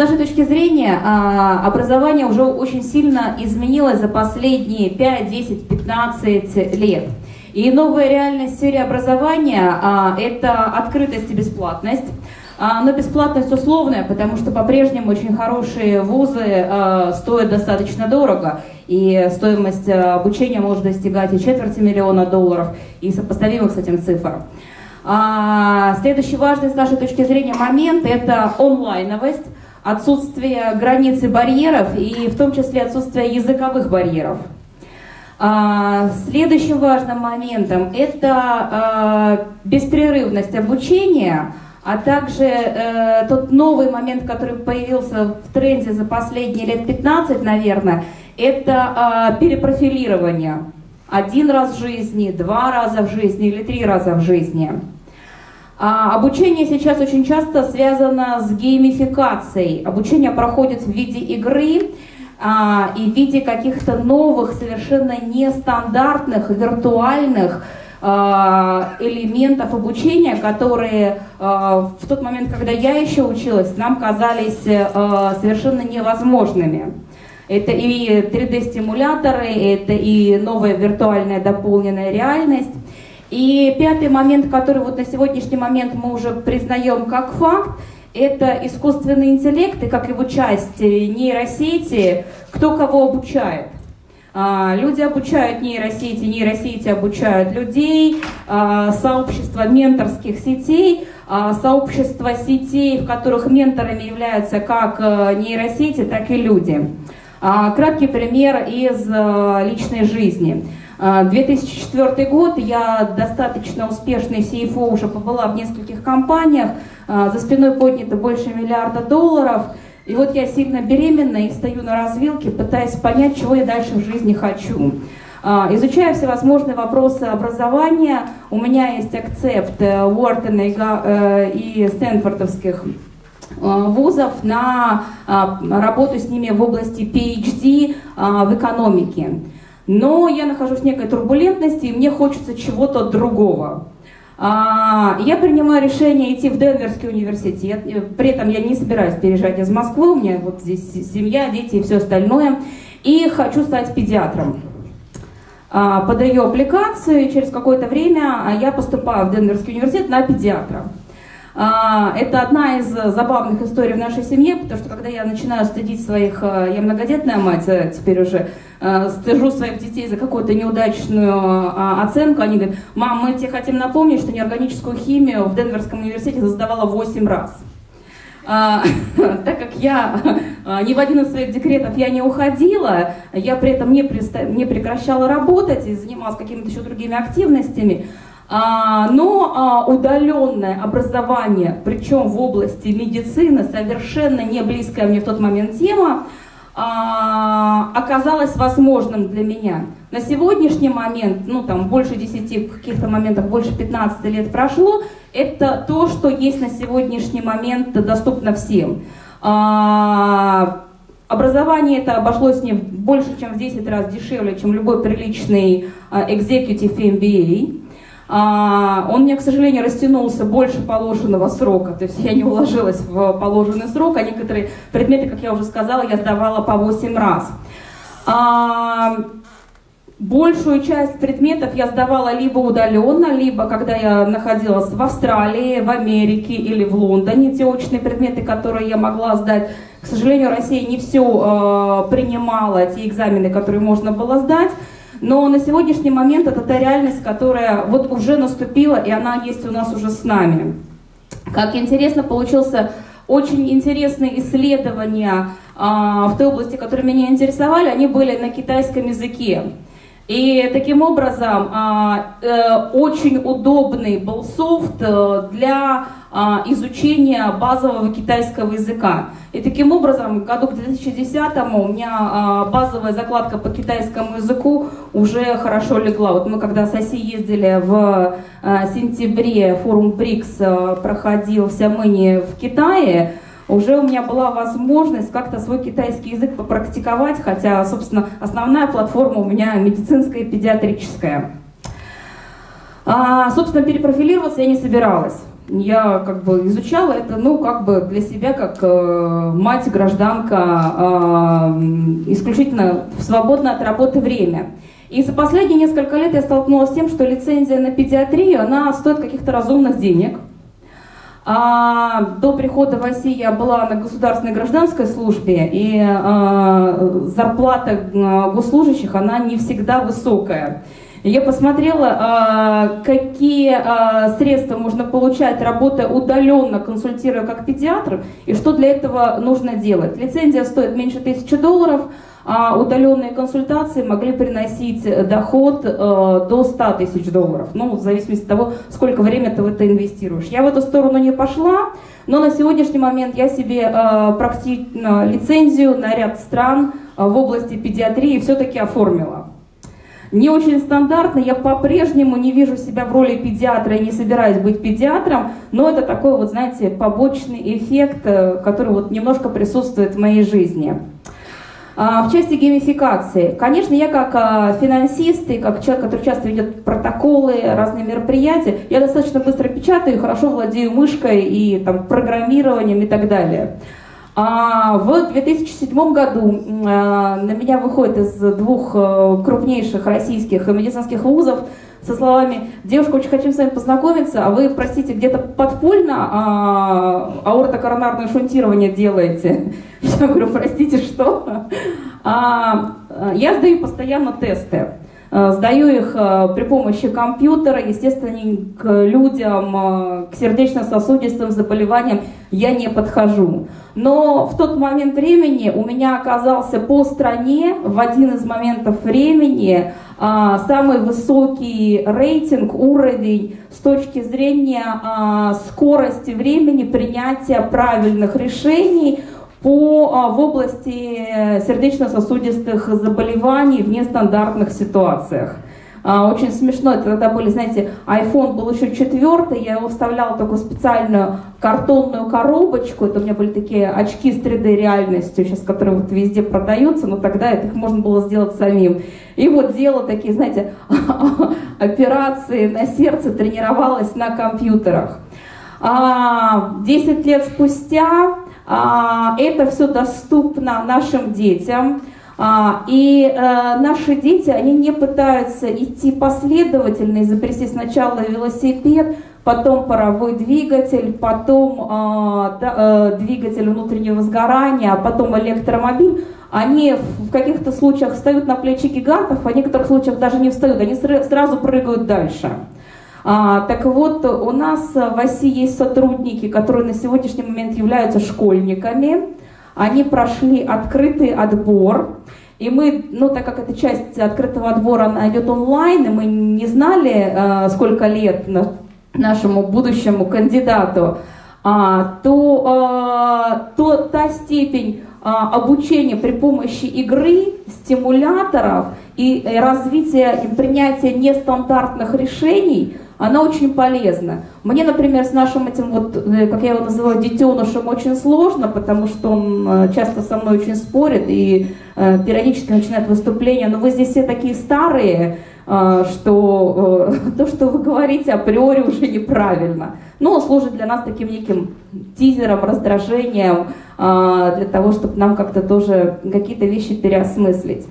нашей точки зрения, а, образование уже очень сильно изменилось за последние 5, 10, 15 лет. И новая реальность в сфере образования а, – это открытость и бесплатность. А, но бесплатность условная, потому что по-прежнему очень хорошие вузы стоят достаточно дорого. И стоимость обучения может достигать и четверти миллиона долларов, и сопоставимых с этим цифр. Следующий важный с нашей точки зрения момент – это онлайновость отсутствие границ и барьеров, и в том числе отсутствие языковых барьеров. А, следующим важным моментом это а, беспрерывность обучения, а также э, тот новый момент, который появился в тренде за последние лет 15, наверное, это а, перепрофилирование. Один раз в жизни, два раза в жизни или три раза в жизни. А, обучение сейчас очень часто связано с геймификацией. Обучение проходит в виде игры а, и в виде каких-то новых, совершенно нестандартных, виртуальных а, элементов обучения, которые в тот момент, когда я еще училась, нам казались совершенно невозможными. Это и 3D-стимуляторы, это и новая виртуальная дополненная реальность. И пятый момент, который вот на сегодняшний момент мы уже признаем как факт, это искусственный интеллект и как его часть нейросети, кто кого обучает. А, люди обучают нейросети, нейросети обучают людей, а, сообщество менторских сетей, а, сообщество сетей, в которых менторами являются как э, нейросети, так и люди. Краткий пример из э, личной жизни. 2004 а, год, я достаточно успешный CFO, уже побыла в нескольких компаниях, а, за спиной поднято больше миллиарда долларов, и вот я сильно беременна и стою на развилке, пытаясь понять, чего я дальше в жизни хочу. А, изучая всевозможные вопросы образования, у меня есть акцепт э, Уортона э, и Стэнфордовских э, вузов на работу с ними в области PhD в экономике но я нахожусь в некой турбулентности, и мне хочется чего-то другого. А, я принимаю решение идти в Денверский университет, при этом я не собираюсь переезжать из Москвы, у меня вот здесь семья, дети и все остальное, и хочу стать педиатром. А, подаю аппликацию, и через какое-то время я поступаю в Денверский университет на педиатра. А, это одна из забавных историй в нашей семье, потому что когда я начинаю стыдить своих, э, я многодетная мать э, теперь уже, э, стыжу своих детей за какую-то неудачную а, оценку, они говорят, мам, мы тебе хотим напомнить, что неорганическую химию в Денверском университете сдавала 8 раз. А, так как я ни в один из своих декретов я не уходила, я при этом не, прекращала работать и занималась какими-то еще другими активностями, но а, удаленное образование, причем в области медицины, совершенно не близкая мне в тот момент тема, а, оказалось возможным для меня. На сегодняшний момент, ну там больше 10, в каких-то моментах больше 15 лет прошло, это то, что есть на сегодняшний момент доступно всем. Образование это обошлось мне больше, чем в 10 раз дешевле, чем любой приличный executive MBA. А, он мне, к сожалению, растянулся больше положенного срока, то есть я не уложилась в положенный срок, а некоторые предметы, как я уже сказала, я сдавала по 8 раз. А, большую часть предметов я сдавала либо удаленно, либо когда я находилась в Австралии, в Америке или в Лондоне, те очные предметы, которые я могла сдать. К сожалению, Россия не все э, принимала, те экзамены, которые можно было сдать. Но на сегодняшний момент это та реальность, которая вот уже наступила, и она есть у нас уже с нами. Как интересно, получился очень интересные исследования а, в той области, которые меня интересовали, они были на китайском языке. И таким образом а, э, очень удобный был софт э, для а, изучения базового китайского языка. И таким образом, году к 2010 у меня а, базовая закладка по китайскому языку уже хорошо легла. Вот мы когда с Оси ездили в сентябре, форум БРИКС проходил в Сямыне в Китае, уже у меня была возможность как-то свой китайский язык попрактиковать, хотя, собственно, основная платформа у меня медицинская и педиатрическая. А, собственно, перепрофилироваться я не собиралась. я как бы изучала это, ну, как бы для себя, как э, мать, гражданка, э, исключительно в свободное от работы время. И за последние несколько лет я столкнулась с тем, что лицензия на педиатрию, она стоит каких-то разумных денег. А до прихода в Россию я была на государственной гражданской службе, и а, зарплата э, госслужащих, она не всегда высокая. Я посмотрела, а, какие а, средства можно получать, работая удаленно, консультируя как педиатр, и что для этого нужно делать. Лицензия стоит меньше тысячи долларов, а удаленные консультации могли приносить доход э, до 100 тысяч долларов, ну, в зависимости от того, сколько времени ты в это инвестируешь. Я в эту сторону не пошла, но на сегодняшний момент я себе э, лицензию на ряд стран э, в области педиатрии все-таки оформила не очень стандартно. Я по-прежнему не вижу себя в роли педиатра и не собираюсь быть педиатром, но это такой вот, знаете, побочный эффект, э, который вот немножко присутствует в моей жизни. А, в части геймификации, конечно, я как а, финансист и как человек, который часто ведет протоколы, разные мероприятия, я достаточно быстро печатаю, хорошо владею мышкой и там, программированием и так далее. А в 2007 году а, на меня выходит из двух э, крупнейших российских медицинских вузов со словами «Девушка, очень хочу с вами познакомиться, а вы, простите, где-то подпольно а, аортокоронарное шунтирование делаете?» Я говорю «Простите, что?» а, Я сдаю постоянно тесты. Э, сдаю их э, при помощи компьютера, естественно, к людям, э, к сердечно-сосудистым заболеваниям я не подхожу. Но в тот момент времени у меня оказался по стране в один из моментов времени самый высокий рейтинг, уровень с точки зрения скорости времени принятия правильных решений по, а, в области сердечно-сосудистых заболеваний в нестандартных ситуациях. А, очень смешно, это тогда были, знаете, iPhone был еще четвертый, я его вставляла в такую специальную картонную коробочку, это у меня были такие очки с 3D реальностью, сейчас, которые вот везде продаются, но тогда это их можно было сделать самим. И вот делала такие, знаете, операции на сердце, тренировалась на компьютерах. 10 а, лет спустя это все доступно нашим детям. А, и э, наши дети, они не пытаются идти последовательно, изобрести сначала велосипед, потом паровой двигатель, потом а, э, двигатель внутреннего сгорания, а потом электромобиль. Они в каких-то случаях встают на плечи гигантов, а в некоторых случаях даже не встают, они сразу прыгают дальше. А, так вот, у нас в России есть сотрудники, которые на сегодняшний момент являются школьниками. Они прошли открытый отбор. И мы, ну так как эта часть открытого отбора она идет онлайн, и мы не знали, а, сколько лет нашему будущему кандидату, а, то, а, то та степень обучения при помощи игры, стимуляторов и развития и принятия нестандартных решений – она очень полезна. Мне, например, с нашим этим, вот, э, как я его называю, детенышем очень сложно, потому что он э, часто со мной очень спорит и э, периодически начинает выступления, но вы здесь все такие старые, э, что э, то, что вы говорите, априори уже неправильно. Но он служит для нас таким неким тизером, раздражением, э, для того, чтобы нам как-то тоже какие-то вещи переосмыслить.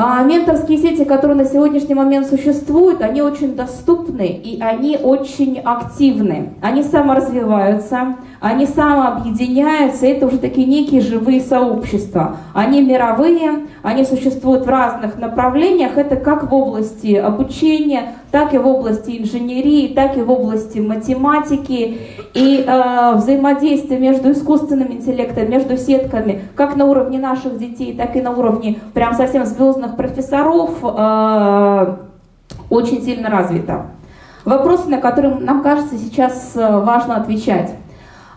А менторские сети, которые на сегодняшний момент существуют, они очень доступны и они очень активны. Они саморазвиваются, они самообъединяются, это уже такие некие живые сообщества. Они мировые, они существуют в разных направлениях, это как в области обучения, так и в области инженерии, так и в области математики. И э, взаимодействие между искусственным интеллектом, между сетками, как на уровне наших детей, так и на уровне прям совсем звездных профессоров, э, очень сильно развито. Вопросы, на которые нам кажется сейчас э, важно отвечать.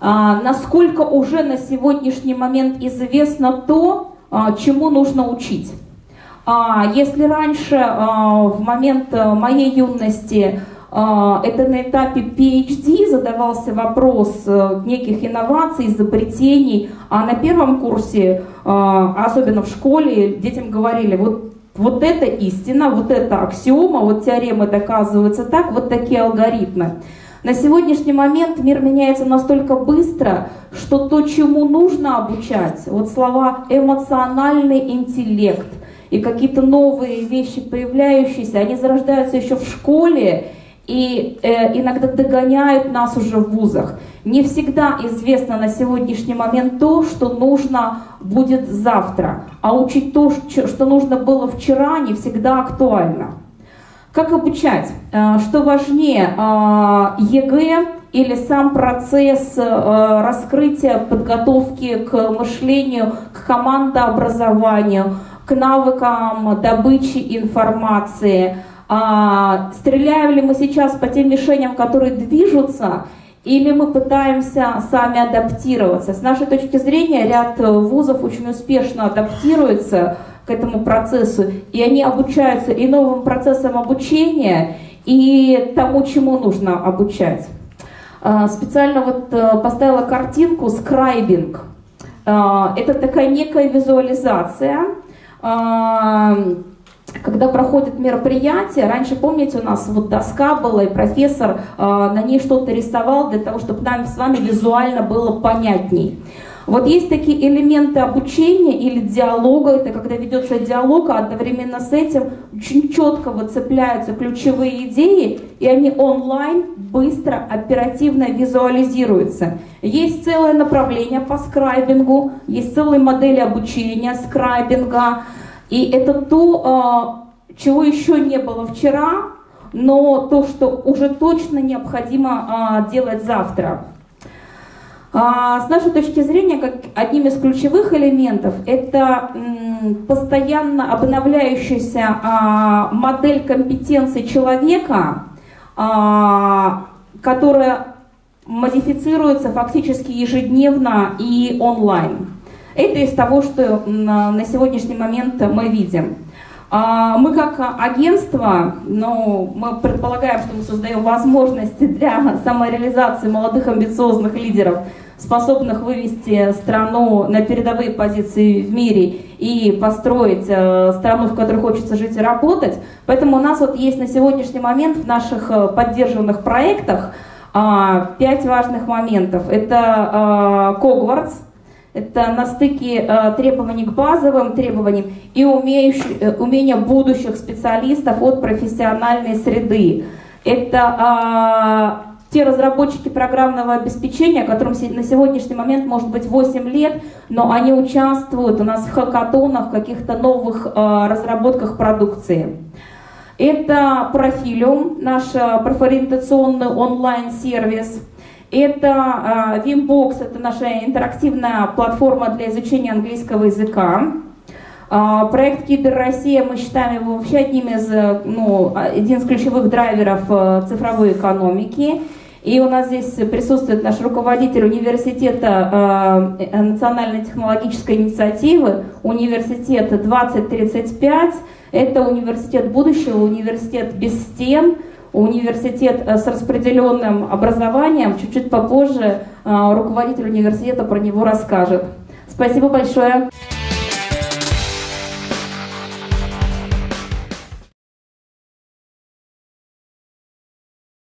А, насколько уже на сегодняшний момент известно то, а, чему нужно учить. А, если раньше, в момент э, моей юности, это на этапе PhD задавался вопрос э, неких инноваций, изобретений, а на первом курсе, особенно в школе, детям говорили, вот вот это истина, вот это аксиома, вот теоремы доказываются так, вот такие алгоритмы На сегодняшний момент мир меняется настолько быстро, что то, чему нужно обучать, вот слова эмоциональный интеллект и какие-то новые вещи появляющиеся, они зарождаются еще в школе и э, иногда догоняют нас уже в вузах. Не всегда известно на сегодняшний момент то, что нужно будет завтра, а учить то, что нужно было вчера, не всегда актуально. Как обучать? Э, что важнее, э, ЕГЭ или сам процесс э, раскрытия, подготовки к мышлению, к командообразованию, к навыкам добычи информации? Стреляем ли мы сейчас по тем мишеням, которые движутся, или мы пытаемся сами адаптироваться? С нашей точки зрения, ряд вузов очень успешно адаптируется к этому процессу, и они обучаются и новым процессам обучения, и тому, чему нужно обучать. А, специально вот э, поставила картинку скрайбинг. А, это такая некая визуализация, а, когда проходит мероприятие, раньше, помните, у нас вот доска была, и профессор на ней что-то рисовал для того, чтобы нам с вами визуально было понятней. Вот есть такие элементы обучения или диалога, это когда ведется диалог, а одновременно с этим очень четко выцепляются ключевые идеи, и они онлайн быстро, оперативно визуализируются. Есть целое направление по скрайбингу, есть целые модели обучения скрайбинга, и это то, а, чего еще не было вчера, но то, что уже точно необходимо а, делать завтра. А, с нашей точки зрения, как одним из ключевых элементов, это постоянно обновляющаяся а, модель компетенции человека, а, которая модифицируется фактически ежедневно и онлайн. Это из того, что на сегодняшний момент мы видим. Мы как агентство, ну, мы предполагаем, что мы создаем возможности для самореализации молодых амбициозных лидеров, способных вывести страну на передовые позиции в мире и построить э, страну, в которой хочется жить и работать. Поэтому у нас вот есть на сегодняшний момент в наших э, поддержанных проектах а, пять важных моментов. Это Когвартс, это на стыке э, требований к базовым требованиям и умеющий, э, умения будущих специалистов от профессиональной среды. Это э, те разработчики программного обеспечения, которым на сегодняшний момент может быть 8 лет, но они участвуют у нас в хакатонах, каких-то новых э, разработках продукции. Это Профилиум, наш э, профориентационный онлайн-сервис – это Vimbox, это наша интерактивная платформа для изучения английского языка. Проект Кибер Россия, мы считаем его вообще одним из, ну, один из ключевых драйверов цифровой экономики. И у нас здесь присутствует наш руководитель университета э, национальной технологической инициативы, университет 2035. Это университет будущего, университет без стен, университет э, с распределенным образованием. Чуть-чуть попозже э, руководитель университета про него расскажет. Спасибо большое.